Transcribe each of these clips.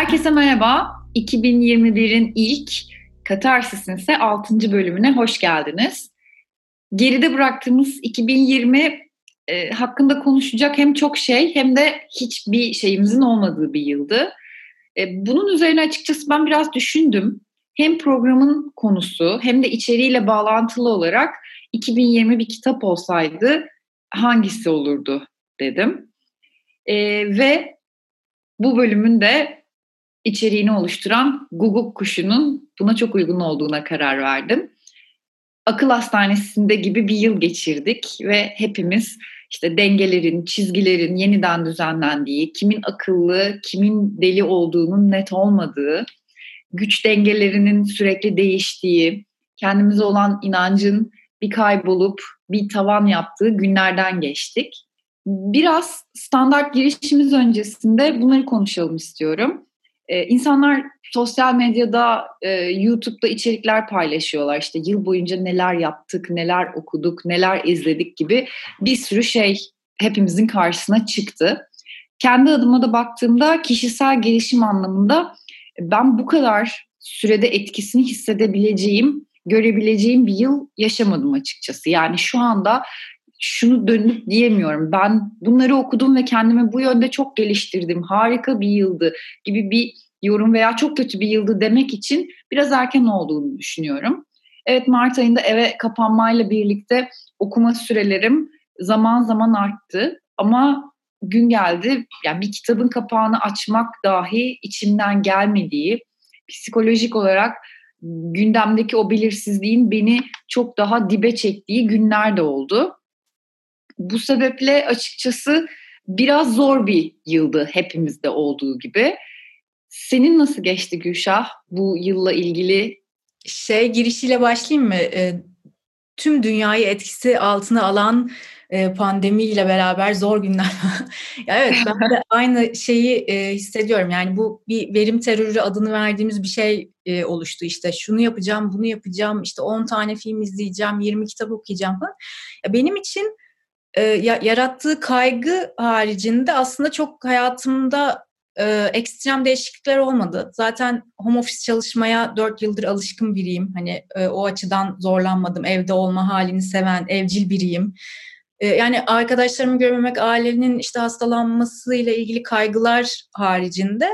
Herkese merhaba. 2021'in ilk Katarsis'in ise 6. bölümüne hoş geldiniz. Geride bıraktığımız 2020 e, hakkında konuşacak hem çok şey hem de hiçbir şeyimizin olmadığı bir yıldı. E, bunun üzerine açıkçası ben biraz düşündüm. Hem programın konusu hem de içeriğiyle bağlantılı olarak 2020 bir kitap olsaydı hangisi olurdu dedim. E, ve bu bölümün de içeriğini oluşturan Google kuşunun buna çok uygun olduğuna karar verdim. Akıl hastanesinde gibi bir yıl geçirdik ve hepimiz işte dengelerin, çizgilerin yeniden düzenlendiği, kimin akıllı, kimin deli olduğunun net olmadığı, güç dengelerinin sürekli değiştiği, kendimize olan inancın bir kaybolup bir tavan yaptığı günlerden geçtik. Biraz standart girişimiz öncesinde bunları konuşalım istiyorum. Ee, insanlar sosyal medyada, e, YouTube'da içerikler paylaşıyorlar. İşte yıl boyunca neler yaptık, neler okuduk, neler izledik gibi bir sürü şey hepimizin karşısına çıktı. Kendi adıma da baktığımda kişisel gelişim anlamında ben bu kadar sürede etkisini hissedebileceğim, görebileceğim bir yıl yaşamadım açıkçası. Yani şu anda şunu dönüp diyemiyorum. Ben bunları okudum ve kendimi bu yönde çok geliştirdim. Harika bir yıldı gibi bir yorum veya çok kötü bir yıldı demek için biraz erken olduğunu düşünüyorum. Evet Mart ayında eve kapanmayla birlikte okuma sürelerim zaman zaman arttı ama gün geldi yani bir kitabın kapağını açmak dahi içimden gelmediği psikolojik olarak gündemdeki o belirsizliğin beni çok daha dibe çektiği günler de oldu bu sebeple açıkçası biraz zor bir yıldı hepimizde olduğu gibi. Senin nasıl geçti Gülşah bu yılla ilgili? Şey girişiyle başlayayım mı? E, tüm dünyayı etkisi altına alan e, pandemiyle beraber zor günler. ya evet ben de aynı şeyi e, hissediyorum. Yani bu bir verim terörü adını verdiğimiz bir şey e, oluştu. İşte şunu yapacağım, bunu yapacağım, işte 10 tane film izleyeceğim, 20 kitap okuyacağım falan. Ya benim için e, yarattığı kaygı haricinde aslında çok hayatımda e, ekstrem değişiklikler olmadı. Zaten home office çalışmaya dört yıldır alışkın biriyim. Hani e, o açıdan zorlanmadım. Evde olma halini seven, evcil biriyim. E, yani arkadaşlarımı görmemek, ailenin işte hastalanmasıyla ilgili kaygılar haricinde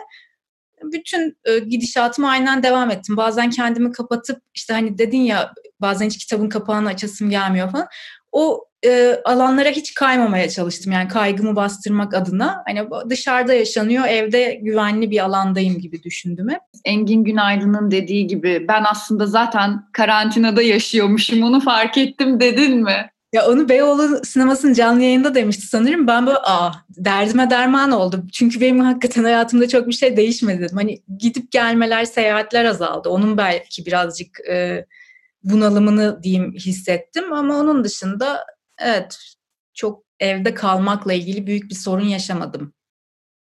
bütün e, gidişatıma aynen devam ettim. Bazen kendimi kapatıp işte hani dedin ya bazen hiç kitabın kapağını açasım gelmiyor falan. O e, alanlara hiç kaymamaya çalıştım. Yani kaygımı bastırmak adına. Hani dışarıda yaşanıyor, evde güvenli bir alandayım gibi düşündüm hep. Engin Günaydın'ın dediği gibi ben aslında zaten karantinada yaşıyormuşum onu fark ettim dedin mi? Ya onu Beyoğlu sinemasının canlı yayında demişti sanırım. Ben böyle aa derdime derman oldum. Çünkü benim hakikaten hayatımda çok bir şey değişmedi dedim. Hani gidip gelmeler, seyahatler azaldı. Onun belki birazcık e, bunalımını diyeyim hissettim. Ama onun dışında evet çok evde kalmakla ilgili büyük bir sorun yaşamadım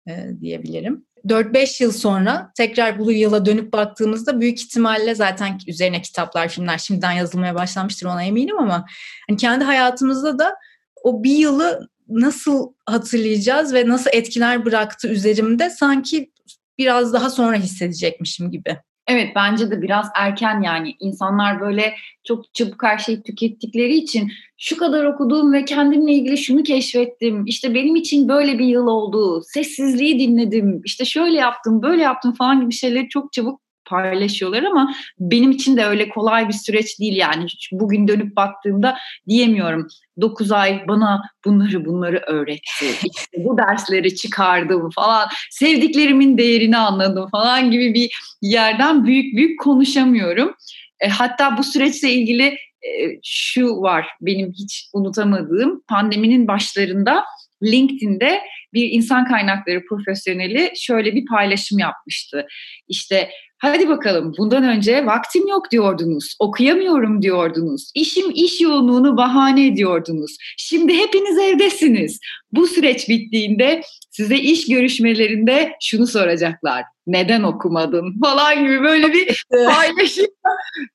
e, diyebilirim. 4-5 yıl sonra tekrar bu yıla dönüp baktığımızda büyük ihtimalle zaten üzerine kitaplar, filmler şimdiden yazılmaya başlanmıştır ona eminim ama hani kendi hayatımızda da o bir yılı nasıl hatırlayacağız ve nasıl etkiler bıraktı üzerimde sanki biraz daha sonra hissedecekmişim gibi. Evet bence de biraz erken yani insanlar böyle çok çabuk her şeyi tükettikleri için şu kadar okudum ve kendimle ilgili şunu keşfettim. İşte benim için böyle bir yıl oldu. Sessizliği dinledim. İşte şöyle yaptım, böyle yaptım falan gibi şeyleri çok çabuk paylaşıyorlar ama benim için de öyle kolay bir süreç değil yani. Bugün dönüp baktığımda diyemiyorum 9 ay bana bunları bunları öğretti. İşte bu dersleri çıkardım falan. Sevdiklerimin değerini anladım falan gibi bir yerden büyük büyük konuşamıyorum. E, hatta bu süreçle ilgili e, şu var benim hiç unutamadığım pandeminin başlarında LinkedIn'de bir insan kaynakları profesyoneli şöyle bir paylaşım yapmıştı. İşte Hadi bakalım bundan önce vaktim yok diyordunuz, okuyamıyorum diyordunuz, işim iş yoğunluğunu bahane ediyordunuz. Şimdi hepiniz evdesiniz. Bu süreç bittiğinde size iş görüşmelerinde şunu soracaklar. Neden okumadın falan gibi böyle bir paylaşım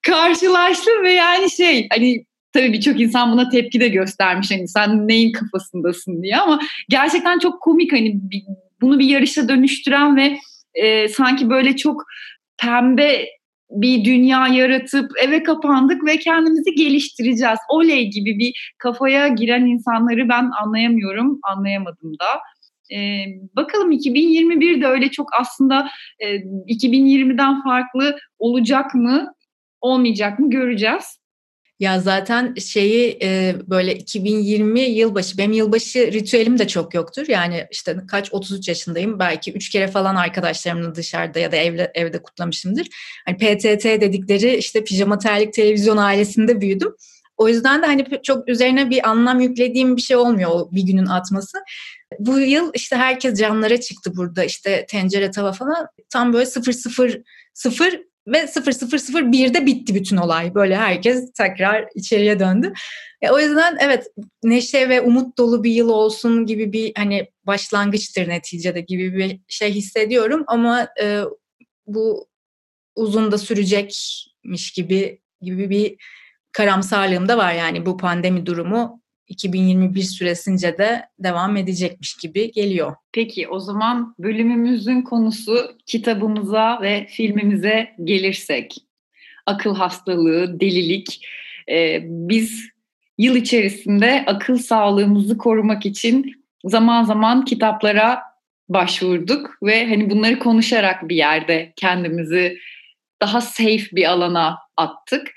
karşılaştım ve yani şey hani tabii birçok insan buna tepki de göstermiş hani sen neyin kafasındasın diye ama gerçekten çok komik hani bunu bir yarışa dönüştüren ve e, sanki böyle çok pembe bir dünya yaratıp eve kapandık ve kendimizi geliştireceğiz. Oley gibi bir kafaya giren insanları ben anlayamıyorum, anlayamadım da. Ee, bakalım 2021 de öyle çok aslında e, 2020'den farklı olacak mı, olmayacak mı göreceğiz. Ya zaten şeyi e, böyle 2020 yılbaşı, benim yılbaşı ritüelim de çok yoktur. Yani işte kaç 33 yaşındayım belki 3 kere falan arkadaşlarımla dışarıda ya da evde, evde kutlamışımdır. Hani PTT dedikleri işte pijama terlik televizyon ailesinde büyüdüm. O yüzden de hani çok üzerine bir anlam yüklediğim bir şey olmuyor o bir günün atması. Bu yıl işte herkes canlara çıktı burada işte tencere tava falan tam böyle sıfır sıfır sıfır ve 0001'de bitti bütün olay. Böyle herkes tekrar içeriye döndü. E, o yüzden evet neşe ve umut dolu bir yıl olsun gibi bir hani başlangıçtır neticede gibi bir şey hissediyorum ama e, bu uzun da sürecekmiş gibi gibi bir karamsarlığım da var yani bu pandemi durumu 2021 süresince de devam edecekmiş gibi geliyor. Peki o zaman bölümümüzün konusu kitabımıza ve filmimize gelirsek. Akıl hastalığı, delilik. Ee, biz yıl içerisinde akıl sağlığımızı korumak için zaman zaman kitaplara başvurduk ve hani bunları konuşarak bir yerde kendimizi daha safe bir alana attık.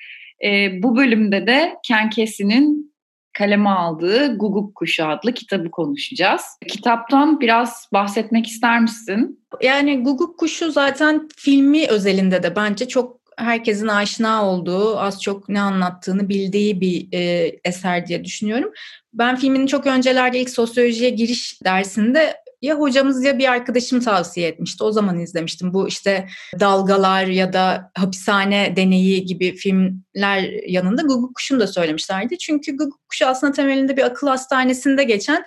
Ee, bu bölümde de Ken Kesey'nin kaleme aldığı Guguk Kuşu adlı kitabı konuşacağız. Kitaptan biraz bahsetmek ister misin? Yani Guguk Kuşu zaten filmi özelinde de bence çok herkesin aşina olduğu, az çok ne anlattığını bildiği bir e, eser diye düşünüyorum. Ben filmin çok öncelerde ilk sosyolojiye giriş dersinde ya hocamız ya bir arkadaşım tavsiye etmişti. O zaman izlemiştim. Bu işte dalgalar ya da hapishane deneyi gibi filmler yanında Google Kuş'un da söylemişlerdi. Çünkü Google Kuş aslında temelinde bir akıl hastanesinde geçen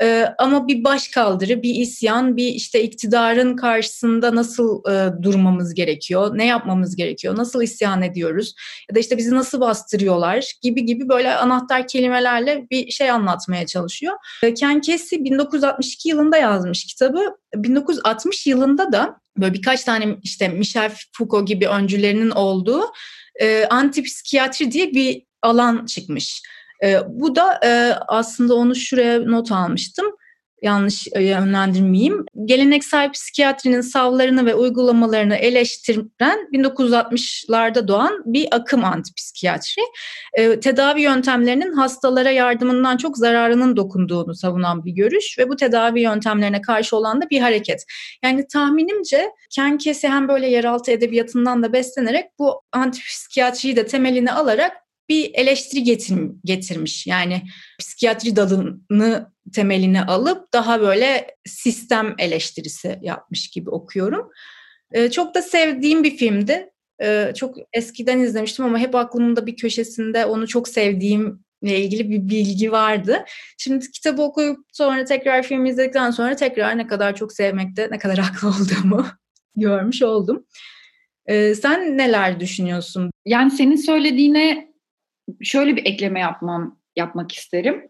ee, ama bir başkaldırı, bir isyan, bir işte iktidarın karşısında nasıl e, durmamız gerekiyor, ne yapmamız gerekiyor, nasıl isyan ediyoruz ya da işte bizi nasıl bastırıyorlar gibi gibi böyle anahtar kelimelerle bir şey anlatmaya çalışıyor. E, Ken Kesey 1962 yılında yazmış kitabı. 1960 yılında da böyle birkaç tane işte Michel Foucault gibi öncülerinin olduğu e, antipsikiyatri diye bir alan çıkmış. E, bu da e, aslında onu şuraya not almıştım. Yanlış e, yönlendirmeyeyim. Geleneksel psikiyatrinin savlarını ve uygulamalarını eleştiren 1960'larda doğan bir akım antipsikiyatri. E, tedavi yöntemlerinin hastalara yardımından çok zararının dokunduğunu savunan bir görüş ve bu tedavi yöntemlerine karşı olan da bir hareket. Yani tahminimce Ken Kesey hem böyle yeraltı edebiyatından da beslenerek bu antipsikiyatriyi de temelini alarak bir eleştiri getir, getirmiş. Yani psikiyatri dalını temelini alıp daha böyle sistem eleştirisi yapmış gibi okuyorum. Ee, çok da sevdiğim bir filmdi. Ee, çok eskiden izlemiştim ama hep aklımda bir köşesinde onu çok sevdiğimle ilgili bir bilgi vardı. Şimdi kitabı okuyup sonra tekrar filmi izledikten sonra tekrar ne kadar çok sevmekte ne kadar haklı olduğumu görmüş oldum. Ee, sen neler düşünüyorsun? Yani senin söylediğine şöyle bir ekleme yapmam yapmak isterim.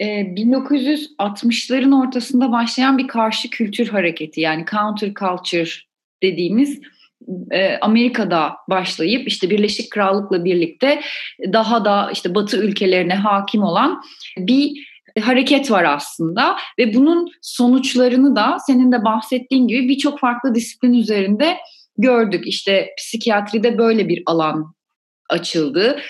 Ee, 1960'ların ortasında başlayan bir karşı kültür hareketi yani counter culture dediğimiz e, Amerika'da başlayıp işte Birleşik Krallık'la birlikte daha da işte Batı ülkelerine hakim olan bir hareket var aslında ve bunun sonuçlarını da senin de bahsettiğin gibi birçok farklı disiplin üzerinde gördük. İşte psikiyatride böyle bir alan açıldı.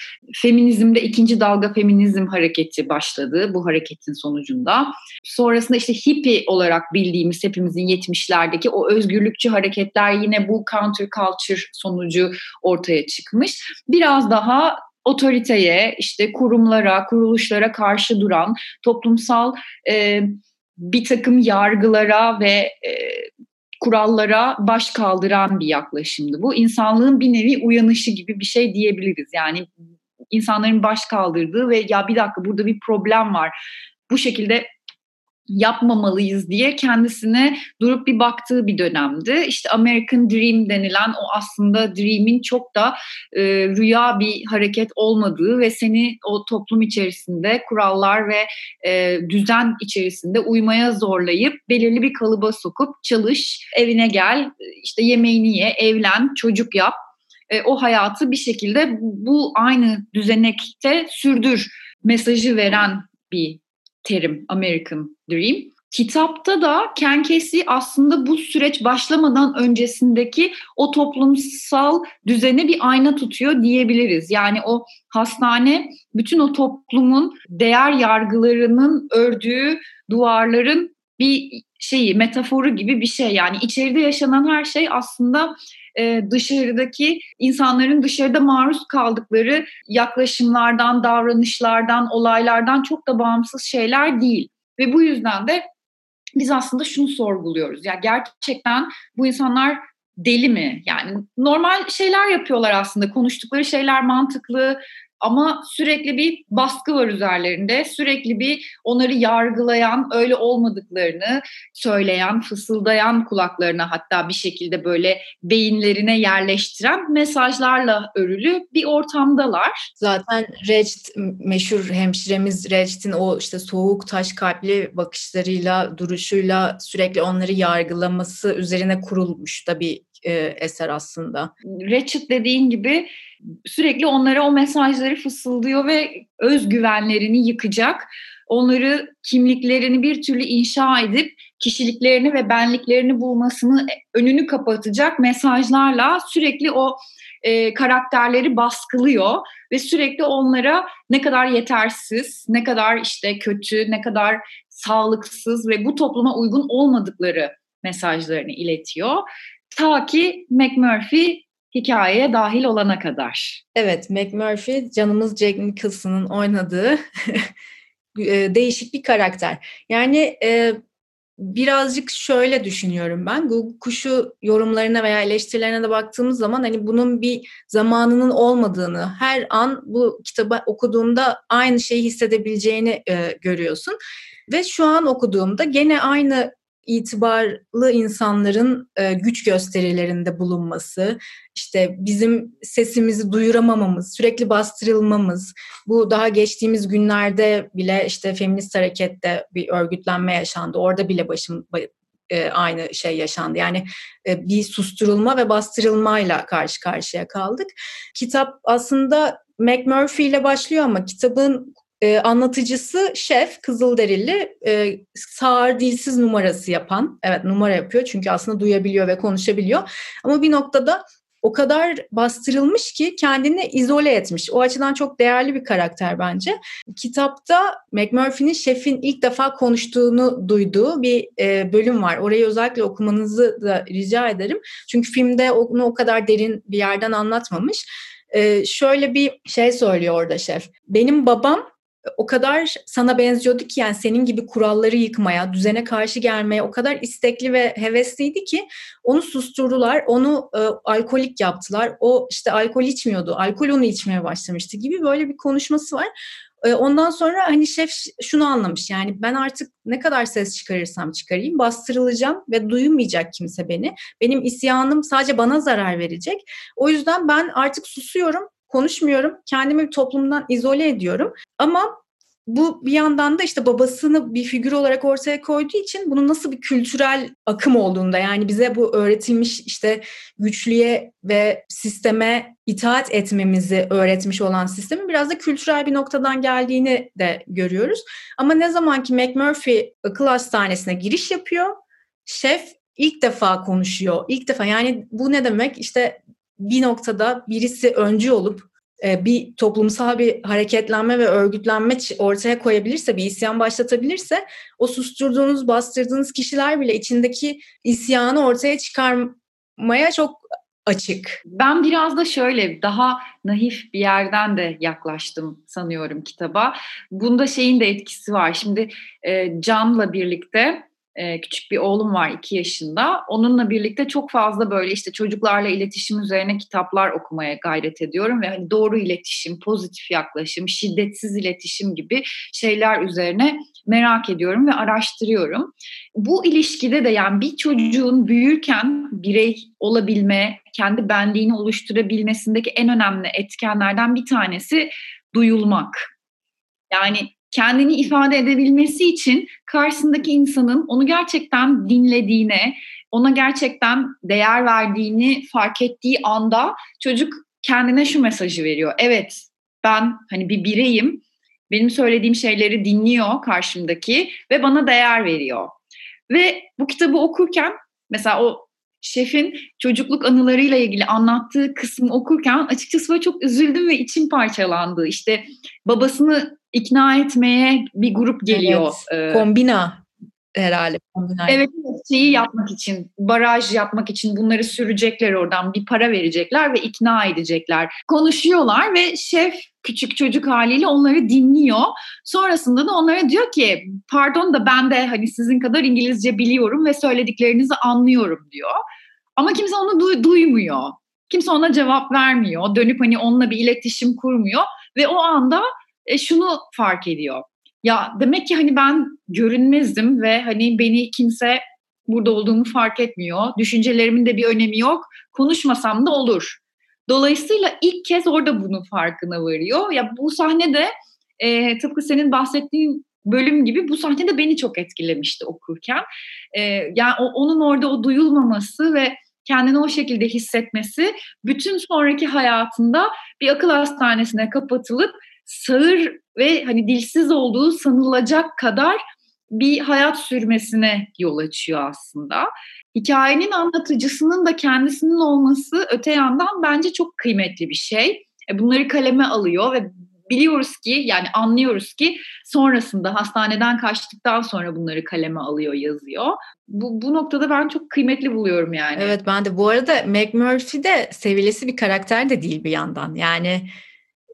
Feminizmde ikinci dalga feminizm hareketi başladı bu hareketin sonucunda. Sonrasında işte hippie olarak bildiğimiz hepimizin 70'lerdeki o özgürlükçü hareketler yine bu counter culture sonucu ortaya çıkmış. Biraz daha otoriteye, işte kurumlara, kuruluşlara karşı duran toplumsal e, bir takım yargılara ve e, kurallara baş kaldıran bir yaklaşımdı. Bu insanlığın bir nevi uyanışı gibi bir şey diyebiliriz. Yani insanların baş kaldırdığı ve ya bir dakika burada bir problem var. Bu şekilde yapmamalıyız diye kendisine durup bir baktığı bir dönemdi. İşte American Dream denilen o aslında dream'in çok da e, rüya bir hareket olmadığı ve seni o toplum içerisinde kurallar ve e, düzen içerisinde uymaya zorlayıp belirli bir kalıba sokup çalış, evine gel, işte yemeğini ye, evlen, çocuk yap. E, o hayatı bir şekilde bu aynı düzenekte sürdür mesajı veren bir terim American Dream. Kitapta da Ken Kesey aslında bu süreç başlamadan öncesindeki o toplumsal düzene bir ayna tutuyor diyebiliriz. Yani o hastane bütün o toplumun değer yargılarının ördüğü duvarların bir şeyi, metaforu gibi bir şey. Yani içeride yaşanan her şey aslında e, dışarıdaki insanların dışarıda maruz kaldıkları yaklaşımlardan, davranışlardan, olaylardan çok da bağımsız şeyler değil. Ve bu yüzden de biz aslında şunu sorguluyoruz. Ya gerçekten bu insanlar deli mi? Yani normal şeyler yapıyorlar aslında. Konuştukları şeyler mantıklı, ama sürekli bir baskı var üzerlerinde. Sürekli bir onları yargılayan, öyle olmadıklarını söyleyen, fısıldayan kulaklarına hatta bir şekilde böyle beyinlerine yerleştiren mesajlarla örülü bir ortamdalar. Zaten Recht, meşhur hemşiremiz Recht'in o işte soğuk taş kalpli bakışlarıyla, duruşuyla sürekli onları yargılaması üzerine kurulmuş da bir e, eser aslında. Ratchet dediğin gibi sürekli onlara o mesajları fısıldıyor ve özgüvenlerini yıkacak, onları kimliklerini bir türlü inşa edip kişiliklerini ve benliklerini bulmasını önünü kapatacak mesajlarla sürekli o e, karakterleri baskılıyor ve sürekli onlara ne kadar yetersiz, ne kadar işte kötü, ne kadar sağlıksız ve bu topluma uygun olmadıkları mesajlarını iletiyor. Ta ki McMurphy hikayeye dahil olana kadar. Evet, McMurphy canımız Jack Nicholson'ın oynadığı e, değişik bir karakter. Yani e, birazcık şöyle düşünüyorum ben. Google kuşu yorumlarına veya eleştirilerine de baktığımız zaman hani bunun bir zamanının olmadığını, her an bu kitabı okuduğunda aynı şeyi hissedebileceğini e, görüyorsun. Ve şu an okuduğumda gene aynı itibarlı insanların e, güç gösterilerinde bulunması, işte bizim sesimizi duyuramamamız, sürekli bastırılmamız, bu daha geçtiğimiz günlerde bile işte feminist harekette bir örgütlenme yaşandı. Orada bile başım e, aynı şey yaşandı. Yani e, bir susturulma ve bastırılmayla karşı karşıya kaldık. Kitap aslında McMurphy ile başlıyor ama kitabın e, anlatıcısı şef Kızılderili e, sağır dilsiz numarası yapan. Evet numara yapıyor çünkü aslında duyabiliyor ve konuşabiliyor. Ama bir noktada o kadar bastırılmış ki kendini izole etmiş. O açıdan çok değerli bir karakter bence. Kitapta McMurphy'nin şefin ilk defa konuştuğunu duyduğu bir e, bölüm var. Orayı özellikle okumanızı da rica ederim. Çünkü filmde onu o kadar derin bir yerden anlatmamış. E, şöyle bir şey söylüyor orada şef. Benim babam o kadar sana benziyordu ki yani senin gibi kuralları yıkmaya, düzene karşı gelmeye o kadar istekli ve hevesliydi ki onu susturdular, onu e, alkolik yaptılar. O işte alkol içmiyordu, alkol onu içmeye başlamıştı gibi böyle bir konuşması var. E, ondan sonra hani şef şunu anlamış yani ben artık ne kadar ses çıkarırsam çıkarayım bastırılacağım ve duymayacak kimse beni. Benim isyanım sadece bana zarar verecek. O yüzden ben artık susuyorum konuşmuyorum. Kendimi bir toplumdan izole ediyorum. Ama bu bir yandan da işte babasını bir figür olarak ortaya koyduğu için bunun nasıl bir kültürel akım olduğunda yani bize bu öğretilmiş işte güçlüye ve sisteme itaat etmemizi öğretmiş olan sistemin biraz da kültürel bir noktadan geldiğini de görüyoruz. Ama ne zaman ki McMurphy akıl hastanesine giriş yapıyor, şef ilk defa konuşuyor. İlk defa yani bu ne demek? İşte bir noktada birisi öncü olup e, bir toplumsal bir hareketlenme ve örgütlenme ortaya koyabilirse, bir isyan başlatabilirse o susturduğunuz, bastırdığınız kişiler bile içindeki isyanı ortaya çıkarmaya çok açık. Ben biraz da şöyle daha naif bir yerden de yaklaştım sanıyorum kitaba. Bunda şeyin de etkisi var. Şimdi e, Can'la birlikte e, küçük bir oğlum var iki yaşında. Onunla birlikte çok fazla böyle işte çocuklarla iletişim üzerine kitaplar okumaya gayret ediyorum ve hani doğru iletişim, pozitif yaklaşım, şiddetsiz iletişim gibi şeyler üzerine merak ediyorum ve araştırıyorum. Bu ilişkide de yani bir çocuğun büyürken birey olabilme, kendi benliğini oluşturabilmesindeki en önemli etkenlerden bir tanesi duyulmak. Yani kendini ifade edebilmesi için karşısındaki insanın onu gerçekten dinlediğine, ona gerçekten değer verdiğini fark ettiği anda çocuk kendine şu mesajı veriyor. Evet, ben hani bir bireyim. Benim söylediğim şeyleri dinliyor karşımdaki ve bana değer veriyor. Ve bu kitabı okurken mesela o şefin çocukluk anılarıyla ilgili anlattığı kısmı okurken açıkçası böyle çok üzüldüm ve içim parçalandı. İşte babasını ikna etmeye bir grup geliyor. Evet, kombina herhalde. Kombina. Evet şeyi yapmak için, baraj yapmak için bunları sürecekler oradan bir para verecekler ve ikna edecekler. Konuşuyorlar ve şef küçük çocuk haliyle onları dinliyor. Sonrasında da onlara diyor ki pardon da ben de hani sizin kadar İngilizce biliyorum ve söylediklerinizi anlıyorum diyor. Ama kimse onu du- duymuyor. Kimse ona cevap vermiyor. Dönüp hani onunla bir iletişim kurmuyor ve o anda e, şunu fark ediyor. Ya demek ki hani ben görünmezdim ve hani beni kimse burada olduğumu fark etmiyor. Düşüncelerimin de bir önemi yok. Konuşmasam da olur. Dolayısıyla ilk kez orada bunun farkına varıyor. Ya bu sahnede e, tıpkı senin bahsettiğin bölüm gibi bu sahne de beni çok etkilemişti okurken. E, yani o, onun orada o duyulmaması ve kendini o şekilde hissetmesi bütün sonraki hayatında bir akıl hastanesine kapatılıp sağır ve hani dilsiz olduğu sanılacak kadar bir hayat sürmesine yol açıyor aslında. Hikayenin anlatıcısının da kendisinin olması öte yandan bence çok kıymetli bir şey. E, bunları kaleme alıyor ve biliyoruz ki yani anlıyoruz ki sonrasında hastaneden kaçtıktan sonra bunları kaleme alıyor, yazıyor. Bu, bu noktada ben çok kıymetli buluyorum yani. Evet ben de bu arada Meg Murphy de sevilesi bir karakter de değil bir yandan. Yani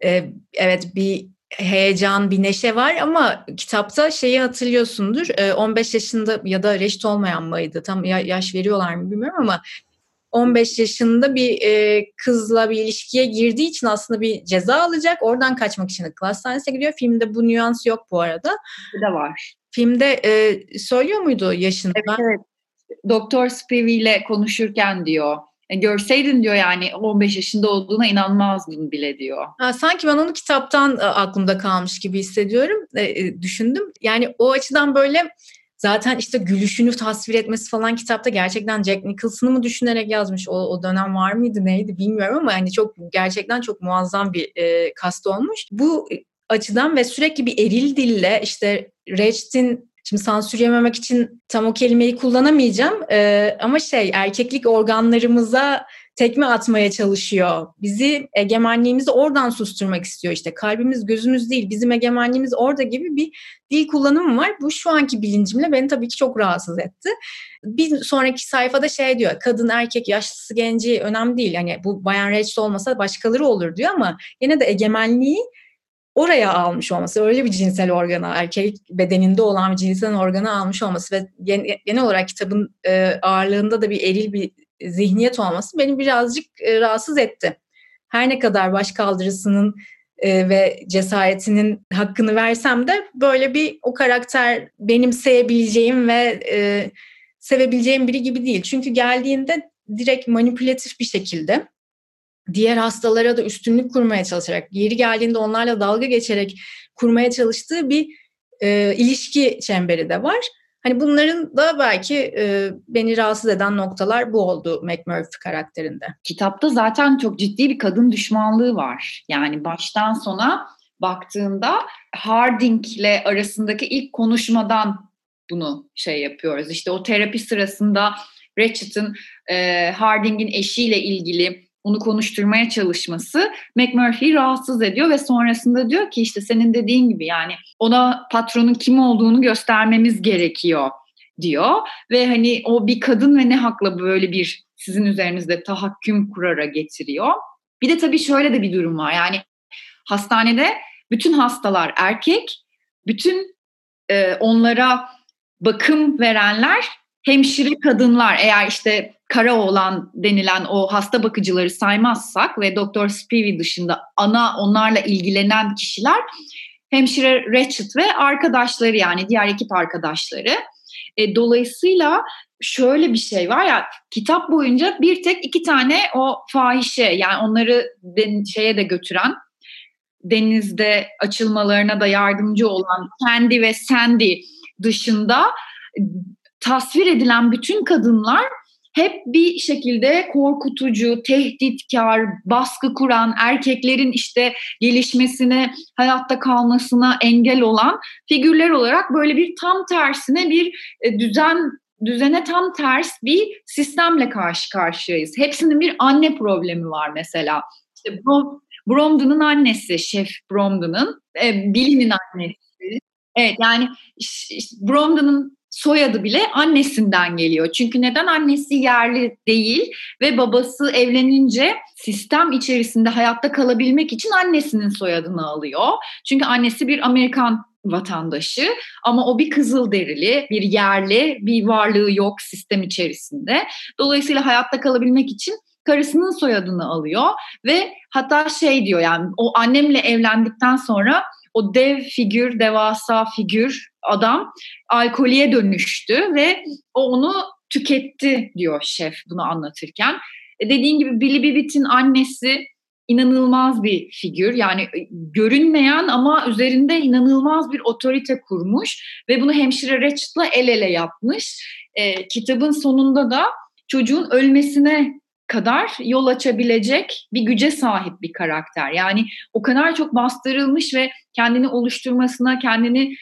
e, evet bir heyecan, bir neşe var ama kitapta şeyi hatırlıyorsundur. 15 yaşında ya da reşit olmayan mıydı? Tam yaş veriyorlar mı bilmiyorum ama 15 yaşında bir kızla bir ilişkiye girdiği için aslında bir ceza alacak. Oradan kaçmak için akıl hastanesine gidiyor. Filmde bu nüans yok bu arada. Bu da var. Filmde e, söylüyor muydu yaşını? Evet, evet. Doktor Spivey ile konuşurken diyor e, görseydin diyor yani 15 yaşında olduğuna inanmazdın bile diyor. Ha, sanki ben onu kitaptan e, aklımda kalmış gibi hissediyorum, e, e, düşündüm. Yani o açıdan böyle zaten işte gülüşünü tasvir etmesi falan kitapta gerçekten Jack Nicholson'ı mı düşünerek yazmış? O, o dönem var mıydı neydi bilmiyorum ama yani çok gerçekten çok muazzam bir e, kast olmuş. Bu açıdan ve sürekli bir eril dille işte Recht'in Şimdi sansür yememek için tam o kelimeyi kullanamayacağım ee, ama şey erkeklik organlarımıza tekme atmaya çalışıyor. Bizi egemenliğimizi oradan susturmak istiyor işte. Kalbimiz gözümüz değil bizim egemenliğimiz orada gibi bir dil kullanımı var. Bu şu anki bilincimle beni tabii ki çok rahatsız etti. Bir sonraki sayfada şey diyor kadın erkek yaşlısı genci önemli değil. Yani bu Bayan Rachel olmasa başkaları olur diyor ama yine de egemenliği oraya almış olması, öyle bir cinsel organı, erkek bedeninde olan bir cinsel organı almış olması ve genel olarak kitabın e, ağırlığında da bir eril bir zihniyet olması beni birazcık e, rahatsız etti. Her ne kadar başkaldırısının e, ve cesaretinin hakkını versem de böyle bir o karakter benimseyebileceğim ve sevebileceğim biri gibi değil. Çünkü geldiğinde direkt manipülatif bir şekilde diğer hastalara da üstünlük kurmaya çalışarak, yeri geldiğinde onlarla dalga geçerek kurmaya çalıştığı bir e, ilişki çemberi de var. Hani bunların da belki e, beni rahatsız eden noktalar bu oldu McMurphy karakterinde. Kitapta zaten çok ciddi bir kadın düşmanlığı var. Yani baştan sona baktığında Harding ile arasındaki ilk konuşmadan bunu şey yapıyoruz. İşte o terapi sırasında Ratchet'ın e, Harding'in eşiyle ilgili onu konuşturmaya çalışması McMurphy'yi rahatsız ediyor ve sonrasında diyor ki işte senin dediğin gibi yani ona patronun kim olduğunu göstermemiz gerekiyor diyor. Ve hani o bir kadın ve ne hakla böyle bir sizin üzerinizde tahakküm kurara getiriyor. Bir de tabii şöyle de bir durum var. Yani hastanede bütün hastalar erkek, bütün e, onlara bakım verenler hemşire kadınlar. Eğer işte kara olan denilen o hasta bakıcıları saymazsak ve Doktor Spivey dışında ana onlarla ilgilenen kişiler hemşire Ratchet ve arkadaşları yani diğer ekip arkadaşları. E, dolayısıyla şöyle bir şey var ya kitap boyunca bir tek iki tane o fahişe yani onları den, şeye de götüren denizde açılmalarına da yardımcı olan Candy ve Sandy dışında tasvir edilen bütün kadınlar hep bir şekilde korkutucu, tehditkar, baskı kuran, erkeklerin işte gelişmesine, hayatta kalmasına engel olan figürler olarak böyle bir tam tersine bir e, düzen düzene tam ters bir sistemle karşı karşıyayız. Hepsinin bir anne problemi var mesela. İşte Brom, Bromden'ın annesi, Şef Bromden'ın, e, Billy'nin annesi. Evet yani Bromden'ın soyadı bile annesinden geliyor. Çünkü neden annesi yerli değil ve babası evlenince sistem içerisinde hayatta kalabilmek için annesinin soyadını alıyor. Çünkü annesi bir Amerikan vatandaşı ama o bir kızıl derili, bir yerli, bir varlığı yok sistem içerisinde. Dolayısıyla hayatta kalabilmek için karısının soyadını alıyor ve hatta şey diyor yani o annemle evlendikten sonra o dev figür, devasa figür adam alkoliye dönüştü ve o onu tüketti diyor şef bunu anlatırken. E dediğin gibi Billy Bibbitt'in annesi inanılmaz bir figür. Yani e, görünmeyen ama üzerinde inanılmaz bir otorite kurmuş ve bunu hemşire Ratchet'la el ele yapmış. E, kitabın sonunda da çocuğun ölmesine kadar yol açabilecek bir güce sahip bir karakter. Yani o kadar çok bastırılmış ve kendini oluşturmasına, kendini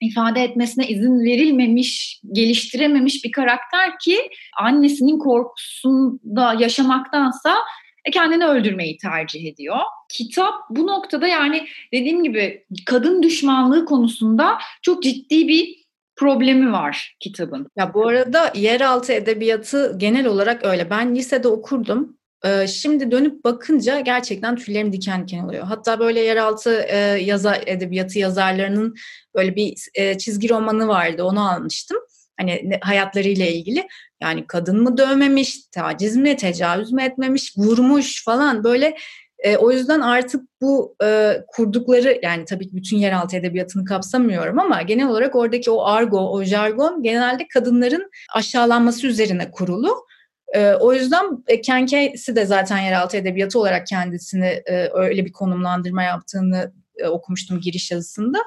ifade etmesine izin verilmemiş, geliştirememiş bir karakter ki annesinin korkusunda yaşamaktansa e, kendini öldürmeyi tercih ediyor. Kitap bu noktada yani dediğim gibi kadın düşmanlığı konusunda çok ciddi bir problemi var kitabın. Ya bu arada yeraltı edebiyatı genel olarak öyle. Ben lisede okurdum. Ee, şimdi dönüp bakınca gerçekten tüylerim diken diken oluyor. Hatta böyle yeraltı e, yazar edebiyatı yazarlarının böyle bir e, çizgi romanı vardı. Onu almıştım. Hani hayatlarıyla ilgili. Yani kadın mı dövmemiş, taciz mi, tecavüz mü etmemiş, vurmuş falan böyle e, o yüzden artık bu e, kurdukları yani tabii ki bütün yeraltı edebiyatını kapsamıyorum ama genel olarak oradaki o argo, o jargon genelde kadınların aşağılanması üzerine kurulu. E, o yüzden e, Ken de zaten yeraltı edebiyatı olarak kendisini e, öyle bir konumlandırma yaptığını e, okumuştum giriş yazısında.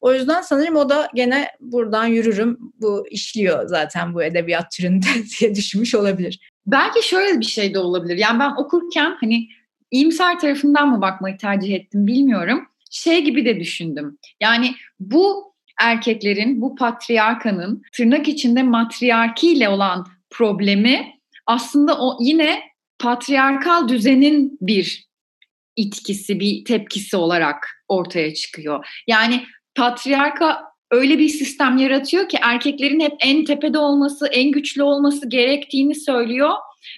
O yüzden sanırım o da gene buradan yürürüm. Bu işliyor zaten bu edebiyat türünde diye düşünmüş olabilir. Belki şöyle bir şey de olabilir. Yani ben okurken hani iyimser tarafından mı bakmayı tercih ettim bilmiyorum. Şey gibi de düşündüm. Yani bu erkeklerin, bu patriarkanın tırnak içinde matriarkiyle olan problemi aslında o yine patriarkal düzenin bir itkisi, bir tepkisi olarak ortaya çıkıyor. Yani patriarka öyle bir sistem yaratıyor ki erkeklerin hep en tepede olması, en güçlü olması gerektiğini söylüyor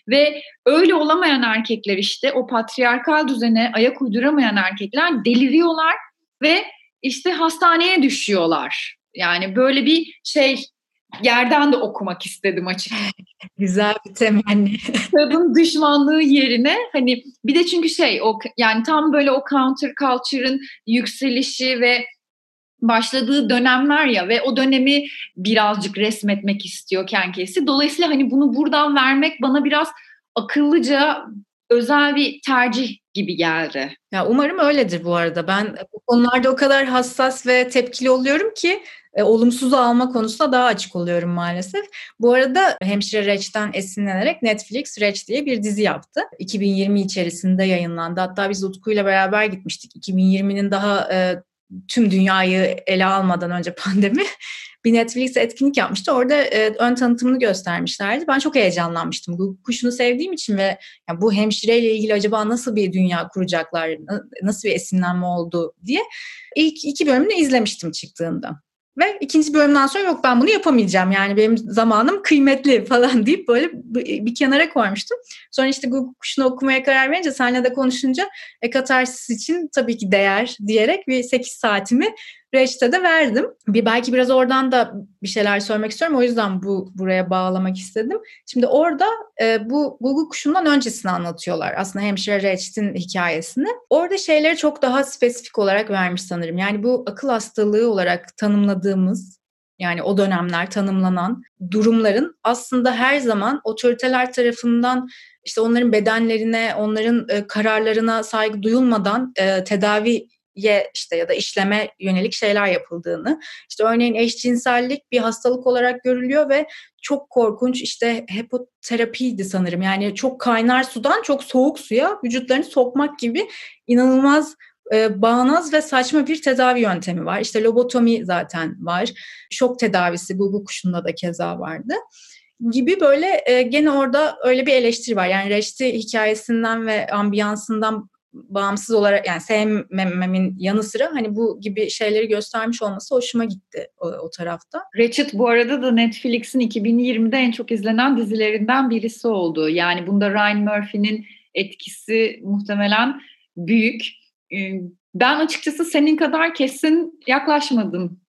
ve öyle olamayan erkekler işte o patriarkal düzene ayak uyduramayan erkekler deliriyorlar ve işte hastaneye düşüyorlar. Yani böyle bir şey yerden de okumak istedim açıkçası. Güzel bir temenni. Kadın düşmanlığı yerine hani bir de çünkü şey o yani tam böyle o counter culture'ın yükselişi ve başladığı dönemler ya ve o dönemi birazcık resmetmek istiyor Kenkesi. Dolayısıyla hani bunu buradan vermek bana biraz akıllıca özel bir tercih gibi geldi. Ya umarım öyledir bu arada. Ben bu konularda o kadar hassas ve tepkili oluyorum ki e, olumsuzu alma konusunda daha açık oluyorum maalesef. Bu arada Hemşire Reç'ten esinlenerek Netflix Reç diye bir dizi yaptı. 2020 içerisinde yayınlandı. Hatta biz Utku'yla beraber gitmiştik. 2020'nin daha e, tüm dünyayı ele almadan önce pandemi bir Netflix etkinlik yapmıştı. Orada e, ön tanıtımını göstermişlerdi. Ben çok heyecanlanmıştım. Bu kuşunu sevdiğim için ve yani bu hemşireyle ilgili acaba nasıl bir dünya kuracaklar, nasıl bir esinlenme oldu diye ilk iki bölümünü izlemiştim çıktığında. Ve ikinci bölümden sonra yok ben bunu yapamayacağım yani benim zamanım kıymetli falan deyip böyle bir kenara koymuştum. Sonra işte Google kuşunu okumaya karar verince seninle de konuşunca e, katarsis için tabii ki değer diyerek bir 8 saatimi Reçte de verdim. Bir belki biraz oradan da bir şeyler söylemek istiyorum. O yüzden bu buraya bağlamak istedim. Şimdi orada e, bu Google kuşundan öncesini anlatıyorlar. Aslında hemşire Reçet'in hikayesini. Orada şeyleri çok daha spesifik olarak vermiş sanırım. Yani bu akıl hastalığı olarak tanımladığımız yani o dönemler tanımlanan durumların aslında her zaman otoriteler tarafından işte onların bedenlerine, onların e, kararlarına saygı duyulmadan e, tedavi ye işte ya da işleme yönelik şeyler yapıldığını. İşte örneğin eşcinsellik bir hastalık olarak görülüyor ve çok korkunç işte hepoterapiydi sanırım. Yani çok kaynar sudan çok soğuk suya vücutlarını sokmak gibi inanılmaz e, bağnaz ve saçma bir tedavi yöntemi var. İşte lobotomi zaten var. Şok tedavisi Google kuşunda da keza vardı gibi böyle e, gene orada öyle bir eleştiri var. Yani Reşti hikayesinden ve ambiyansından bağımsız olarak yani sevmememin yanı sıra hani bu gibi şeyleri göstermiş olması hoşuma gitti o, o tarafta. Ratchet bu arada da Netflix'in 2020'de en çok izlenen dizilerinden birisi oldu. Yani bunda Ryan Murphy'nin etkisi muhtemelen büyük. Ee, ben açıkçası senin kadar kesin yaklaşmadım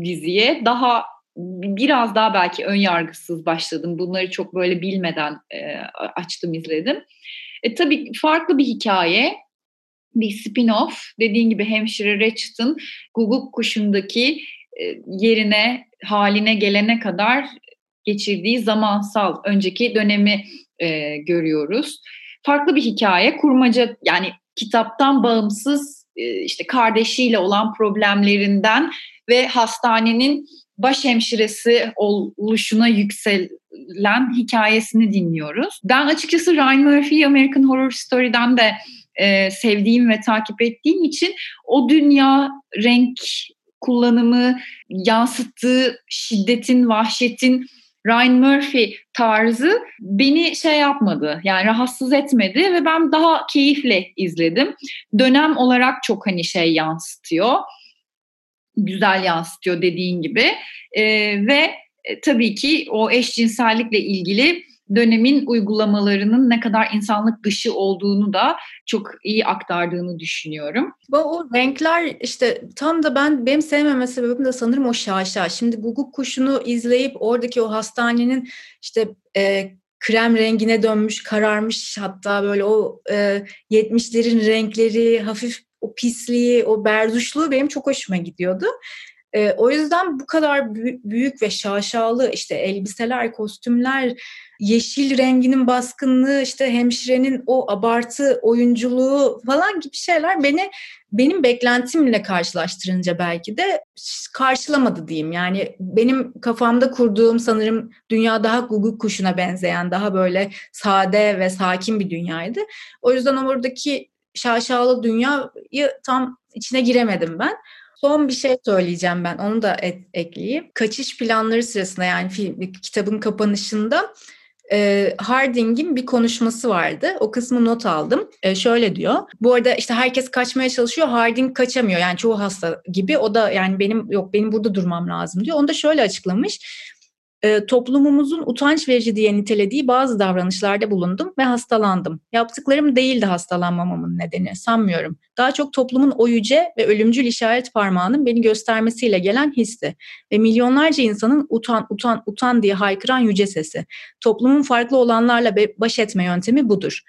diziye. Daha biraz daha belki ön yargısız başladım. Bunları çok böyle bilmeden e, açtım izledim. E, tabii farklı bir hikaye, bir spin-off. Dediğin gibi hemşire Ratchet'ın Google kuşundaki e, yerine, haline gelene kadar geçirdiği zamansal önceki dönemi e, görüyoruz. Farklı bir hikaye, kurmaca yani kitaptan bağımsız e, işte kardeşiyle olan problemlerinden ve hastanenin baş hemşiresi oluşuna yükselen hikayesini dinliyoruz. Ben açıkçası Ryan Murphy'yi American Horror Story'den de e, sevdiğim ve takip ettiğim için o dünya renk kullanımı, yansıttığı şiddetin, vahşetin Ryan Murphy tarzı beni şey yapmadı yani rahatsız etmedi ve ben daha keyifle izledim. Dönem olarak çok hani şey yansıtıyor güzel yansıtıyor dediğin gibi e, ve tabii ki o eşcinsellikle ilgili dönemin uygulamalarının ne kadar insanlık dışı olduğunu da çok iyi aktardığını düşünüyorum. O renkler işte tam da ben benim sevmeme sebebim de sanırım o şaşa. Şimdi Google kuşunu izleyip oradaki o hastanenin işte e, krem rengine dönmüş, kararmış hatta böyle o e, 70'lerin renkleri, hafif o pisliği, o berduşluğu benim çok hoşuma gidiyordu. E, o yüzden bu kadar büyük ve şaşalı işte elbiseler, kostümler, yeşil renginin baskınlığı, işte hemşirenin o abartı oyunculuğu falan gibi şeyler beni benim beklentimle karşılaştırınca belki de karşılamadı diyeyim. Yani benim kafamda kurduğum sanırım dünya daha Google kuşuna benzeyen, daha böyle sade ve sakin bir dünyaydı. O yüzden oradaki şaşalı dünyayı tam içine giremedim ben. Son bir şey söyleyeceğim ben. Onu da et, ekleyeyim. Kaçış planları sırasında yani film, kitabın kapanışında e, Harding'in bir konuşması vardı. O kısmı not aldım. E, şöyle diyor. Bu arada işte herkes kaçmaya çalışıyor. Harding kaçamıyor. Yani çoğu hasta gibi. O da yani benim yok benim burada durmam lazım diyor. Onu da şöyle açıklamış e, toplumumuzun utanç verici diye nitelediği bazı davranışlarda bulundum ve hastalandım. Yaptıklarım değildi hastalanmamamın nedeni, sanmıyorum. Daha çok toplumun o yüce ve ölümcül işaret parmağının beni göstermesiyle gelen histi ve milyonlarca insanın utan, utan, utan diye haykıran yüce sesi. Toplumun farklı olanlarla baş etme yöntemi budur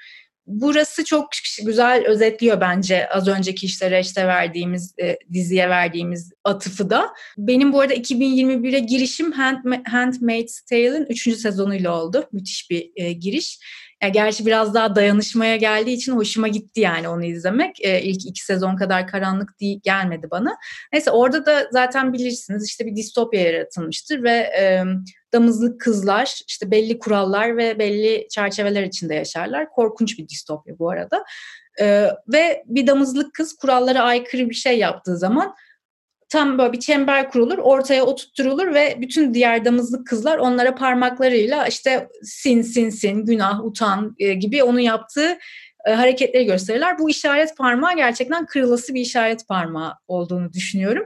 burası çok güzel özetliyor bence az önceki işte Reç'te verdiğimiz e, diziye verdiğimiz atıfı da. Benim bu arada 2021'e girişim Hand, Handmaid's Tale'ın 3. sezonuyla oldu. Müthiş bir e, giriş. Ya gerçi biraz daha dayanışmaya geldiği için hoşuma gitti yani onu izlemek. E, ilk iki sezon kadar karanlık değil, gelmedi bana. Neyse orada da zaten bilirsiniz işte bir distopya yaratılmıştır ve e, damızlık kızlar işte belli kurallar ve belli çerçeveler içinde yaşarlar. Korkunç bir distopya bu arada. E, ve bir damızlık kız kurallara aykırı bir şey yaptığı zaman tam böyle bir çember kurulur, ortaya oturtturulur ve bütün diğer damızlık kızlar onlara parmaklarıyla işte sin sin sin, günah, utan e, gibi onun yaptığı e, hareketleri gösterirler. Bu işaret parmağı gerçekten kırılası bir işaret parmağı olduğunu düşünüyorum.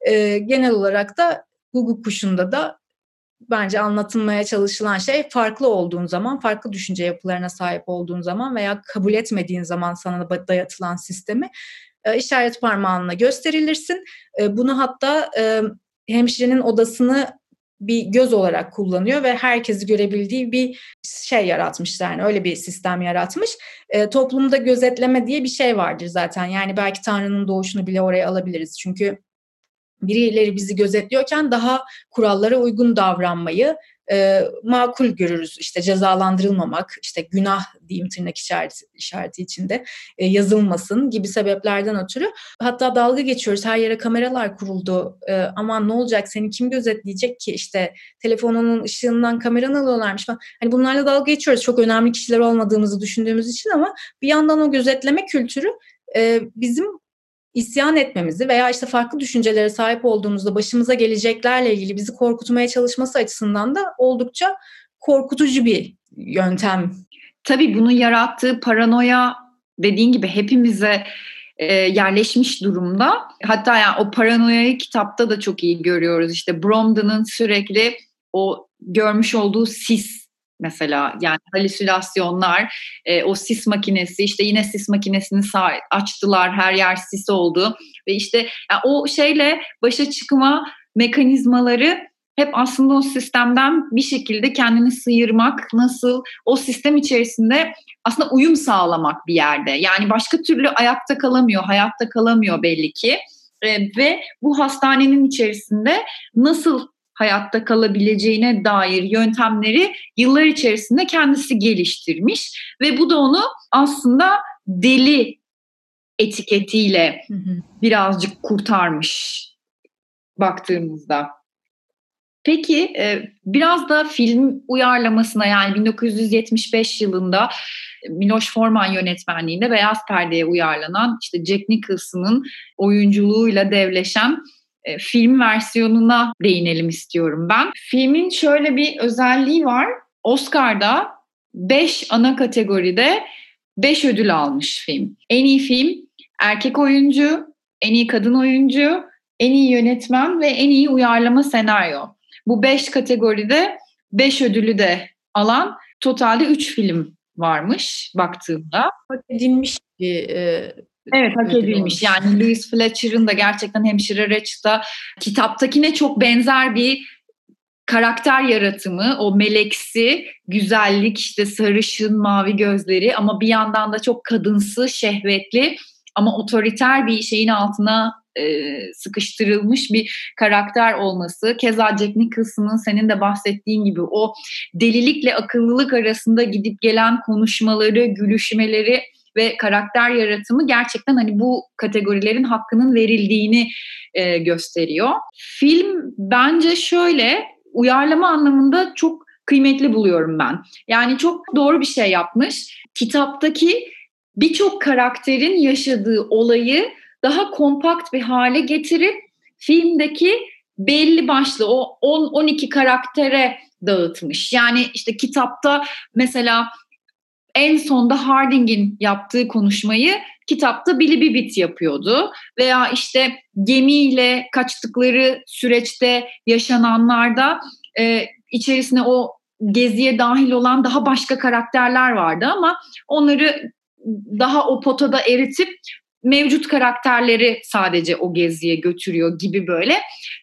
E, genel olarak da Google kuşunda da bence anlatılmaya çalışılan şey farklı olduğun zaman, farklı düşünce yapılarına sahip olduğun zaman veya kabul etmediğin zaman sana dayatılan sistemi e, işaret parmağınla gösterilirsin. E, bunu hatta e, hemşirenin odasını bir göz olarak kullanıyor ve herkesi görebildiği bir şey yaratmışlar. Yani öyle bir sistem yaratmış. E, toplumda gözetleme diye bir şey vardır zaten. Yani belki Tanrı'nın doğuşunu bile oraya alabiliriz. Çünkü birileri bizi gözetliyorken daha kurallara uygun davranmayı e, makul görürüz. İşte cezalandırılmamak, işte günah diyeyim tırnak işareti, işareti içinde e, yazılmasın gibi sebeplerden ötürü. Hatta dalga geçiyoruz. Her yere kameralar kuruldu. E, aman ne olacak? Seni kim gözetleyecek ki? İşte telefonunun ışığından kameranı alıyorlarmış falan. Hani bunlarla dalga geçiyoruz. Çok önemli kişiler olmadığımızı düşündüğümüz için ama bir yandan o gözetleme kültürü e, bizim isyan etmemizi veya işte farklı düşüncelere sahip olduğumuzda başımıza geleceklerle ilgili bizi korkutmaya çalışması açısından da oldukça korkutucu bir yöntem. Tabii bunun yarattığı paranoya dediğin gibi hepimize e, yerleşmiş durumda. Hatta yani o paranoyayı kitapta da çok iyi görüyoruz. İşte Bromden'ın sürekli o görmüş olduğu sis mesela yani halüsinasyonlar, e, o sis makinesi işte yine sis makinesini açtılar her yer sis oldu ve işte yani o şeyle başa çıkma mekanizmaları hep aslında o sistemden bir şekilde kendini sıyırmak, nasıl o sistem içerisinde aslında uyum sağlamak bir yerde. Yani başka türlü ayakta kalamıyor, hayatta kalamıyor belli ki. E, ve bu hastanenin içerisinde nasıl hayatta kalabileceğine dair yöntemleri yıllar içerisinde kendisi geliştirmiş ve bu da onu aslında deli etiketiyle birazcık kurtarmış baktığımızda. Peki e, biraz da film uyarlamasına yani 1975 yılında Miloš Forman yönetmenliğinde Beyaz Perde'ye uyarlanan işte Jack Nicholson'ın oyunculuğuyla devleşen e, film versiyonuna değinelim istiyorum ben. Filmin şöyle bir özelliği var. Oscar'da 5 ana kategoride 5 ödül almış film. En iyi film, erkek oyuncu, en iyi kadın oyuncu, en iyi yönetmen ve en iyi uyarlama senaryo. Bu 5 kategoride 5 ödülü de alan totalde 3 film varmış baktığımda. Edilmiş bir e, Evet hak edilmiş. Yani Louis Fletcher'ın da gerçekten hemşire Reç'ta kitaptakine çok benzer bir karakter yaratımı, o meleksi, güzellik, işte sarışın, mavi gözleri ama bir yandan da çok kadınsı, şehvetli ama otoriter bir şeyin altına e, sıkıştırılmış bir karakter olması. Keza Jack Nicholson'ın senin de bahsettiğin gibi o delilikle akıllılık arasında gidip gelen konuşmaları, gülüşmeleri ve karakter yaratımı gerçekten hani bu kategorilerin hakkının verildiğini e, gösteriyor. Film bence şöyle uyarlama anlamında çok kıymetli buluyorum ben. Yani çok doğru bir şey yapmış. Kitaptaki birçok karakterin yaşadığı olayı daha kompakt bir hale getirip filmdeki belli başlı o 10-12 karaktere dağıtmış. Yani işte kitapta mesela en sonda Harding'in yaptığı konuşmayı kitapta Billy Bibbit yapıyordu. Veya işte gemiyle kaçtıkları süreçte yaşananlarda e, içerisine o geziye dahil olan daha başka karakterler vardı ama onları daha o potada eritip mevcut karakterleri sadece o geziye götürüyor gibi böyle.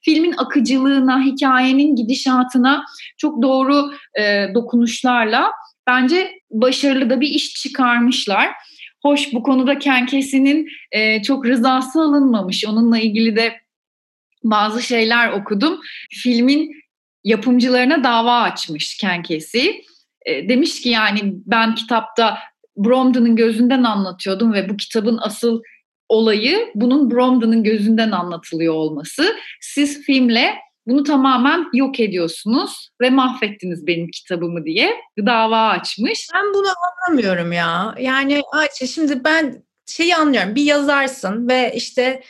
Filmin akıcılığına, hikayenin gidişatına çok doğru e, dokunuşlarla bence başarılı da bir iş çıkarmışlar. Hoş bu konuda Ken Kesey'nin e, çok rızası alınmamış. Onunla ilgili de bazı şeyler okudum. Filmin yapımcılarına dava açmış Ken Kesey. E, demiş ki yani ben kitapta Bromden'ın gözünden anlatıyordum ve bu kitabın asıl olayı bunun Bromden'ın gözünden anlatılıyor olması. Siz filmle bunu tamamen yok ediyorsunuz ve mahvettiniz benim kitabımı diye dava açmış. Ben bunu anlamıyorum ya. Yani Ayça şimdi ben şeyi anlıyorum. Bir yazarsın ve işte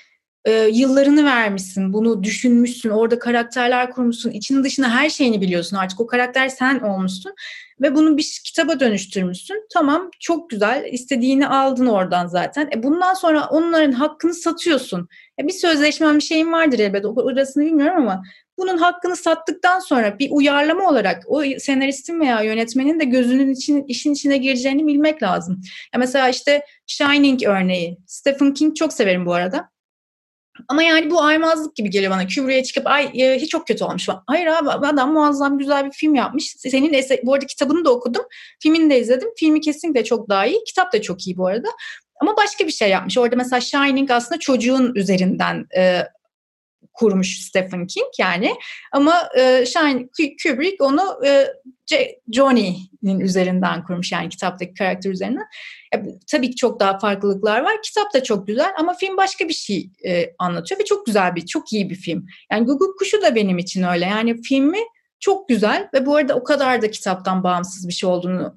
e, yıllarını vermişsin, bunu düşünmüşsün, orada karakterler kurmuşsun, içinin dışında her şeyini biliyorsun artık. O karakter sen olmuşsun ve bunu bir kitaba dönüştürmüşsün. Tamam çok güzel istediğini aldın oradan zaten. E bundan sonra onların hakkını satıyorsun. E bir sözleşmen bir şeyin vardır elbette orasını bilmiyorum ama bunun hakkını sattıktan sonra bir uyarlama olarak o senaristin veya yönetmenin de gözünün için, işin içine gireceğini bilmek lazım. Ya mesela işte Shining örneği. Stephen King çok severim bu arada. Ama yani bu aymazlık gibi geliyor bana. Kubrick'e çıkıp ay e, hiç çok kötü olmuş. Hayır abi adam muazzam güzel bir film yapmış. Senin eser, bu arada kitabını da okudum. Filmini de izledim. Filmi kesinlikle çok daha iyi. Kitap da çok iyi bu arada. Ama başka bir şey yapmış. Orada mesela Shining aslında çocuğun üzerinden e, kurmuş Stephen King yani. Ama e, Shine, Kubrick onu e, Johnny'nin üzerinden kurmuş yani kitaptaki karakter üzerinden. E, tabii ki çok daha farklılıklar var. Kitap da çok güzel ama film başka bir şey e, anlatıyor ve çok güzel bir, çok iyi bir film. Yani Google Kuşu da benim için öyle. Yani filmi çok güzel ve bu arada o kadar da kitaptan bağımsız bir şey olduğunu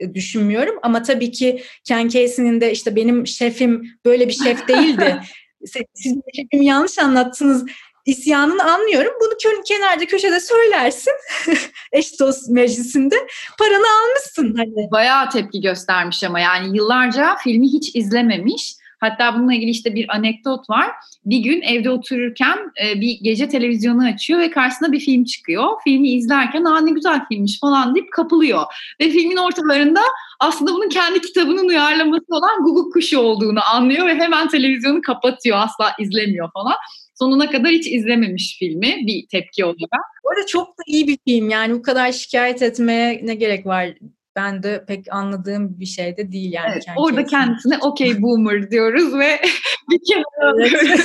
e, düşünmüyorum. Ama tabii ki Ken Casey'nin de işte benim şefim böyle bir şef değildi. Siz şefimi yanlış anlattınız isyanını anlıyorum. Bunu kenarda köşede söylersin eş dost meclisinde paranı almışsın. Hani. Bayağı tepki göstermiş ama yani yıllarca filmi hiç izlememiş. Hatta bununla ilgili işte bir anekdot var. Bir gün evde otururken e, bir gece televizyonu açıyor ve karşısına bir film çıkıyor. Filmi izlerken aa ne güzel filmmiş falan deyip kapılıyor. Ve filmin ortalarında aslında bunun kendi kitabının uyarlaması olan Google Kuşu olduğunu anlıyor ve hemen televizyonu kapatıyor. Asla izlemiyor falan sonuna kadar hiç izlememiş filmi bir tepki olarak. Bu arada çok da iyi bir film yani bu kadar şikayet etmeye ne gerek var ben de pek anladığım bir şey de değil yani. Evet, orada kendisine okey boomer diyoruz ve bir kenara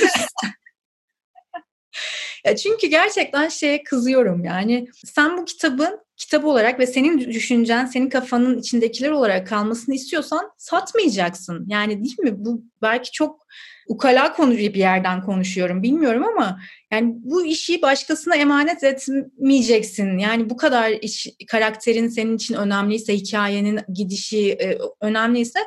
ya çünkü gerçekten şeye kızıyorum yani sen bu kitabın kitap olarak ve senin düşüncen, senin kafanın içindekiler olarak kalmasını istiyorsan satmayacaksın. Yani değil mi? Bu belki çok ukala konu bir yerden konuşuyorum bilmiyorum ama yani bu işi başkasına emanet etmeyeceksin. Yani bu kadar iş, karakterin senin için önemliyse, hikayenin gidişi e, önemliyse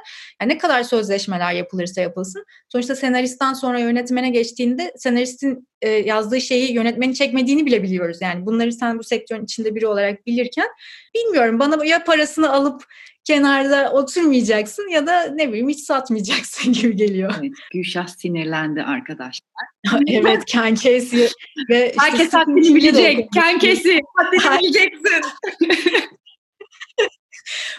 yani ne kadar sözleşmeler yapılırsa yapılsın. Sonuçta senaristten sonra yönetmene geçtiğinde senaristin e, yazdığı şeyi yönetmenin çekmediğini bile biliyoruz. Yani bunları sen bu sektörün içinde biri olarak bilirken bilmiyorum bana ya parasını alıp kenarda oturmayacaksın ya da ne bileyim hiç satmayacaksın gibi geliyor. Evet, Gülşah sinirlendi arkadaşlar. evet Ken Casey ve Herkes haddini bilecek. Ken Casey haddini bileceksin.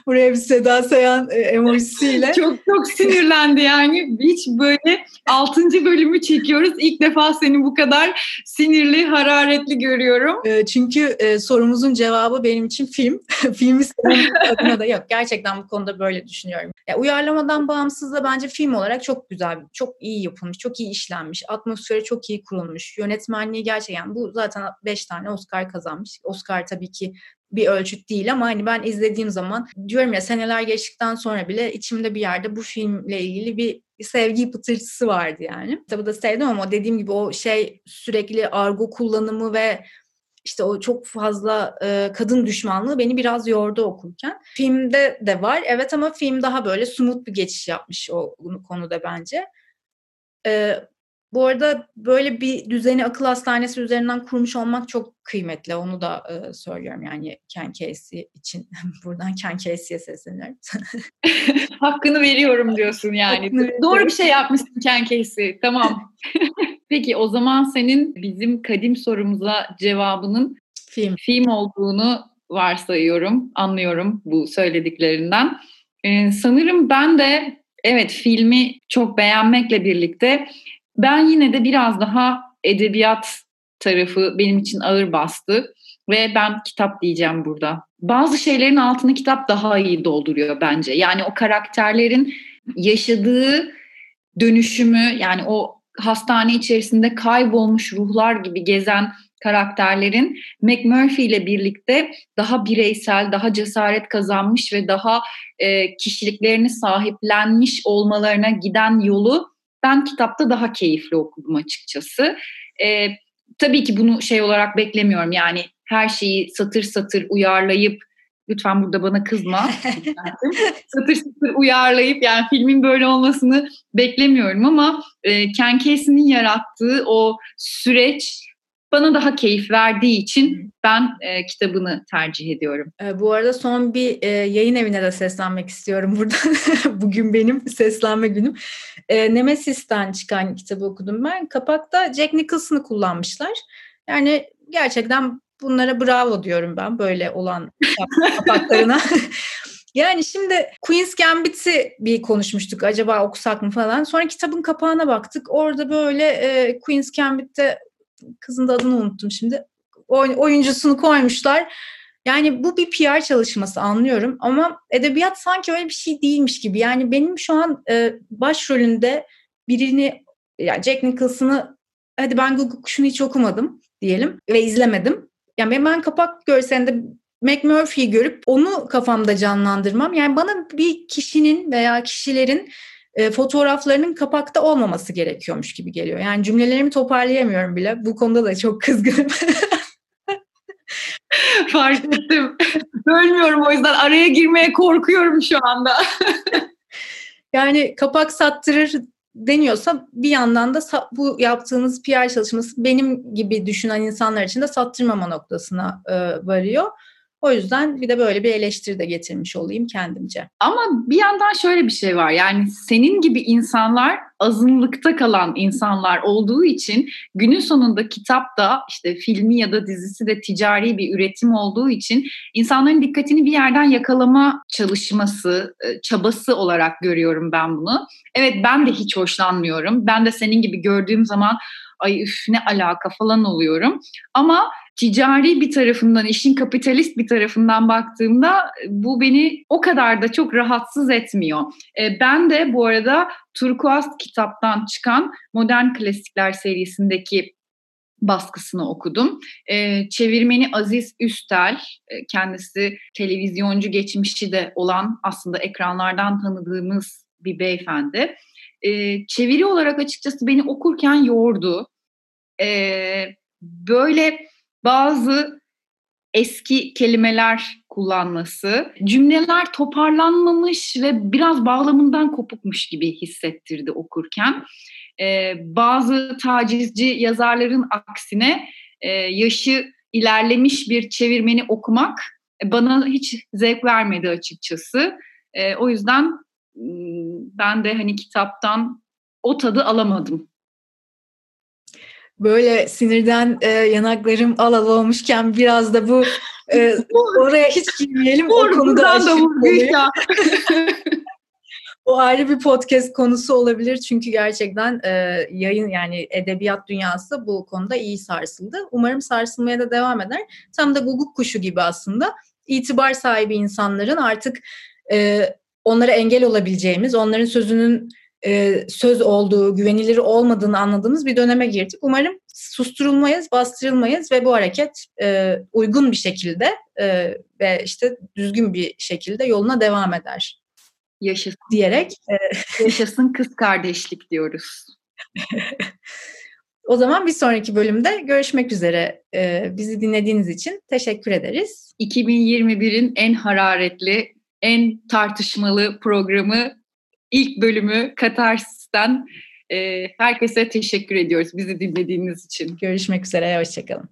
Buraya bir Seda Sayan e, emojisiyle. Çok çok sinirlendi yani. Hiç böyle 6. bölümü çekiyoruz. İlk defa seni bu kadar sinirli, hararetli görüyorum. E, çünkü e, sorumuzun cevabı benim için film. Filmi adına da yok. Gerçekten bu konuda böyle düşünüyorum. Ya, uyarlamadan bağımsız da bence film olarak çok güzel, çok iyi yapılmış, çok iyi işlenmiş. Atmosferi çok iyi kurulmuş. Yönetmenliği gerçekten bu zaten 5 tane Oscar kazanmış. Oscar tabii ki bir ölçüt değil ama hani ben izlediğim zaman diyorum ya seneler geçtikten sonra bile içimde bir yerde bu filmle ilgili bir sevgi pıtırtısı vardı yani. Tabii da sevdim ama dediğim gibi o şey sürekli argo kullanımı ve işte o çok fazla e, kadın düşmanlığı beni biraz yordu okurken. Filmde de var evet ama film daha böyle smooth bir geçiş yapmış o konuda bence. E, bu arada böyle bir düzeni akıl hastanesi üzerinden kurmuş olmak çok kıymetli. Onu da e, söylüyorum yani Ken Casey için. Buradan Ken Casey'ye sesleniyorum. Hakkını veriyorum diyorsun yani. Doğru bir şey yapmışsın Ken Casey. Tamam. Peki o zaman senin bizim kadim sorumuza cevabının film, film olduğunu varsayıyorum, anlıyorum bu söylediklerinden. Ee, sanırım ben de evet filmi çok beğenmekle birlikte ben yine de biraz daha edebiyat tarafı benim için ağır bastı ve ben kitap diyeceğim burada. Bazı şeylerin altını kitap daha iyi dolduruyor bence. Yani o karakterlerin yaşadığı dönüşümü yani o hastane içerisinde kaybolmuş ruhlar gibi gezen karakterlerin McMurphy ile birlikte daha bireysel, daha cesaret kazanmış ve daha e, kişiliklerini sahiplenmiş olmalarına giden yolu ben kitapta daha keyifli okudum açıkçası. E, tabii ki bunu şey olarak beklemiyorum yani her şeyi satır satır uyarlayıp Lütfen burada bana kızma. satır satır uyarlayıp yani filmin böyle olmasını beklemiyorum ama e, Ken Casey'nin yarattığı o süreç bana daha keyif verdiği için ben e, kitabını tercih ediyorum. E, bu arada son bir e, yayın evine de seslenmek istiyorum burada. Bugün benim seslenme günüm. E, Nemesis'ten çıkan kitabı okudum ben. Kapakta Jack Nicholson'ı kullanmışlar. Yani gerçekten bunlara bravo diyorum ben böyle olan kapaklarına. Yani şimdi Queen's Gambit'i bir konuşmuştuk acaba okusak mı falan. Sonra kitabın kapağına baktık. Orada böyle e, Queen's Gambit'te kızın da adını unuttum şimdi. oyuncusunu koymuşlar. Yani bu bir PR çalışması anlıyorum ama edebiyat sanki öyle bir şey değilmiş gibi. Yani benim şu an e, başrolünde birini yani Jack Nicholson'ı hadi ben Google Kuşu'nu hiç okumadım diyelim ve izlemedim. Yani ben kapak görselinde McMurphy'yi görüp onu kafamda canlandırmam. Yani bana bir kişinin veya kişilerin e, fotoğraflarının kapakta olmaması gerekiyormuş gibi geliyor. Yani cümlelerimi toparlayamıyorum bile. Bu konuda da çok kızgınım. Fark ettim. Bölmüyorum o yüzden araya girmeye korkuyorum şu anda. yani kapak sattırır deniyorsa bir yandan da bu yaptığınız PR çalışması benim gibi düşünen insanlar için de sattırmama noktasına e, varıyor. O yüzden bir de böyle bir eleştiri de getirmiş olayım kendimce. Ama bir yandan şöyle bir şey var. Yani senin gibi insanlar azınlıkta kalan insanlar olduğu için günün sonunda kitap da işte filmi ya da dizisi de ticari bir üretim olduğu için insanların dikkatini bir yerden yakalama çalışması, e, çabası olarak görüyorum ben bunu. Evet ben de hiç hoşlanmıyorum. Ben de senin gibi gördüğüm zaman ay üf ne alaka falan oluyorum. Ama ticari bir tarafından, işin kapitalist bir tarafından baktığımda bu beni o kadar da çok rahatsız etmiyor. E, ben de bu arada Turkuaz kitaptan çıkan Modern Klasikler serisindeki baskısını okudum. E, çevirmeni Aziz Üstel, e, kendisi televizyoncu geçmişi de olan aslında ekranlardan tanıdığımız bir beyefendi. E, çeviri olarak açıkçası beni okurken yordu. E, böyle bazı eski kelimeler kullanması, cümleler toparlanmamış ve biraz bağlamından kopukmuş gibi hissettirdi okurken. Ee, bazı tacizci yazarların aksine e, yaşı ilerlemiş bir çevirmeni okumak bana hiç zevk vermedi açıkçası. E, o yüzden ben de hani kitaptan o tadı alamadım böyle sinirden e, yanaklarım al al olmuşken biraz da bu e, oraya hiç girmeyelim. o konuda da ya. o ayrı bir podcast konusu olabilir çünkü gerçekten e, yayın yani edebiyat dünyası bu konuda iyi sarsıldı. Umarım sarsılmaya da devam eder. Tam da guguk kuşu gibi aslında itibar sahibi insanların artık e, onlara engel olabileceğimiz, onların sözünün e, söz olduğu, güvenilir olmadığını anladığımız bir döneme girdik. Umarım susturulmayız, bastırılmayız ve bu hareket e, uygun bir şekilde e, ve işte düzgün bir şekilde yoluna devam eder. Yaşasın. Diyerek. E, Yaşasın kız kardeşlik diyoruz. o zaman bir sonraki bölümde görüşmek üzere. E, bizi dinlediğiniz için teşekkür ederiz. 2021'in en hararetli, en tartışmalı programı ilk bölümü Katarsis'ten e, herkese teşekkür ediyoruz bizi dinlediğiniz için. Görüşmek üzere, hoşçakalın.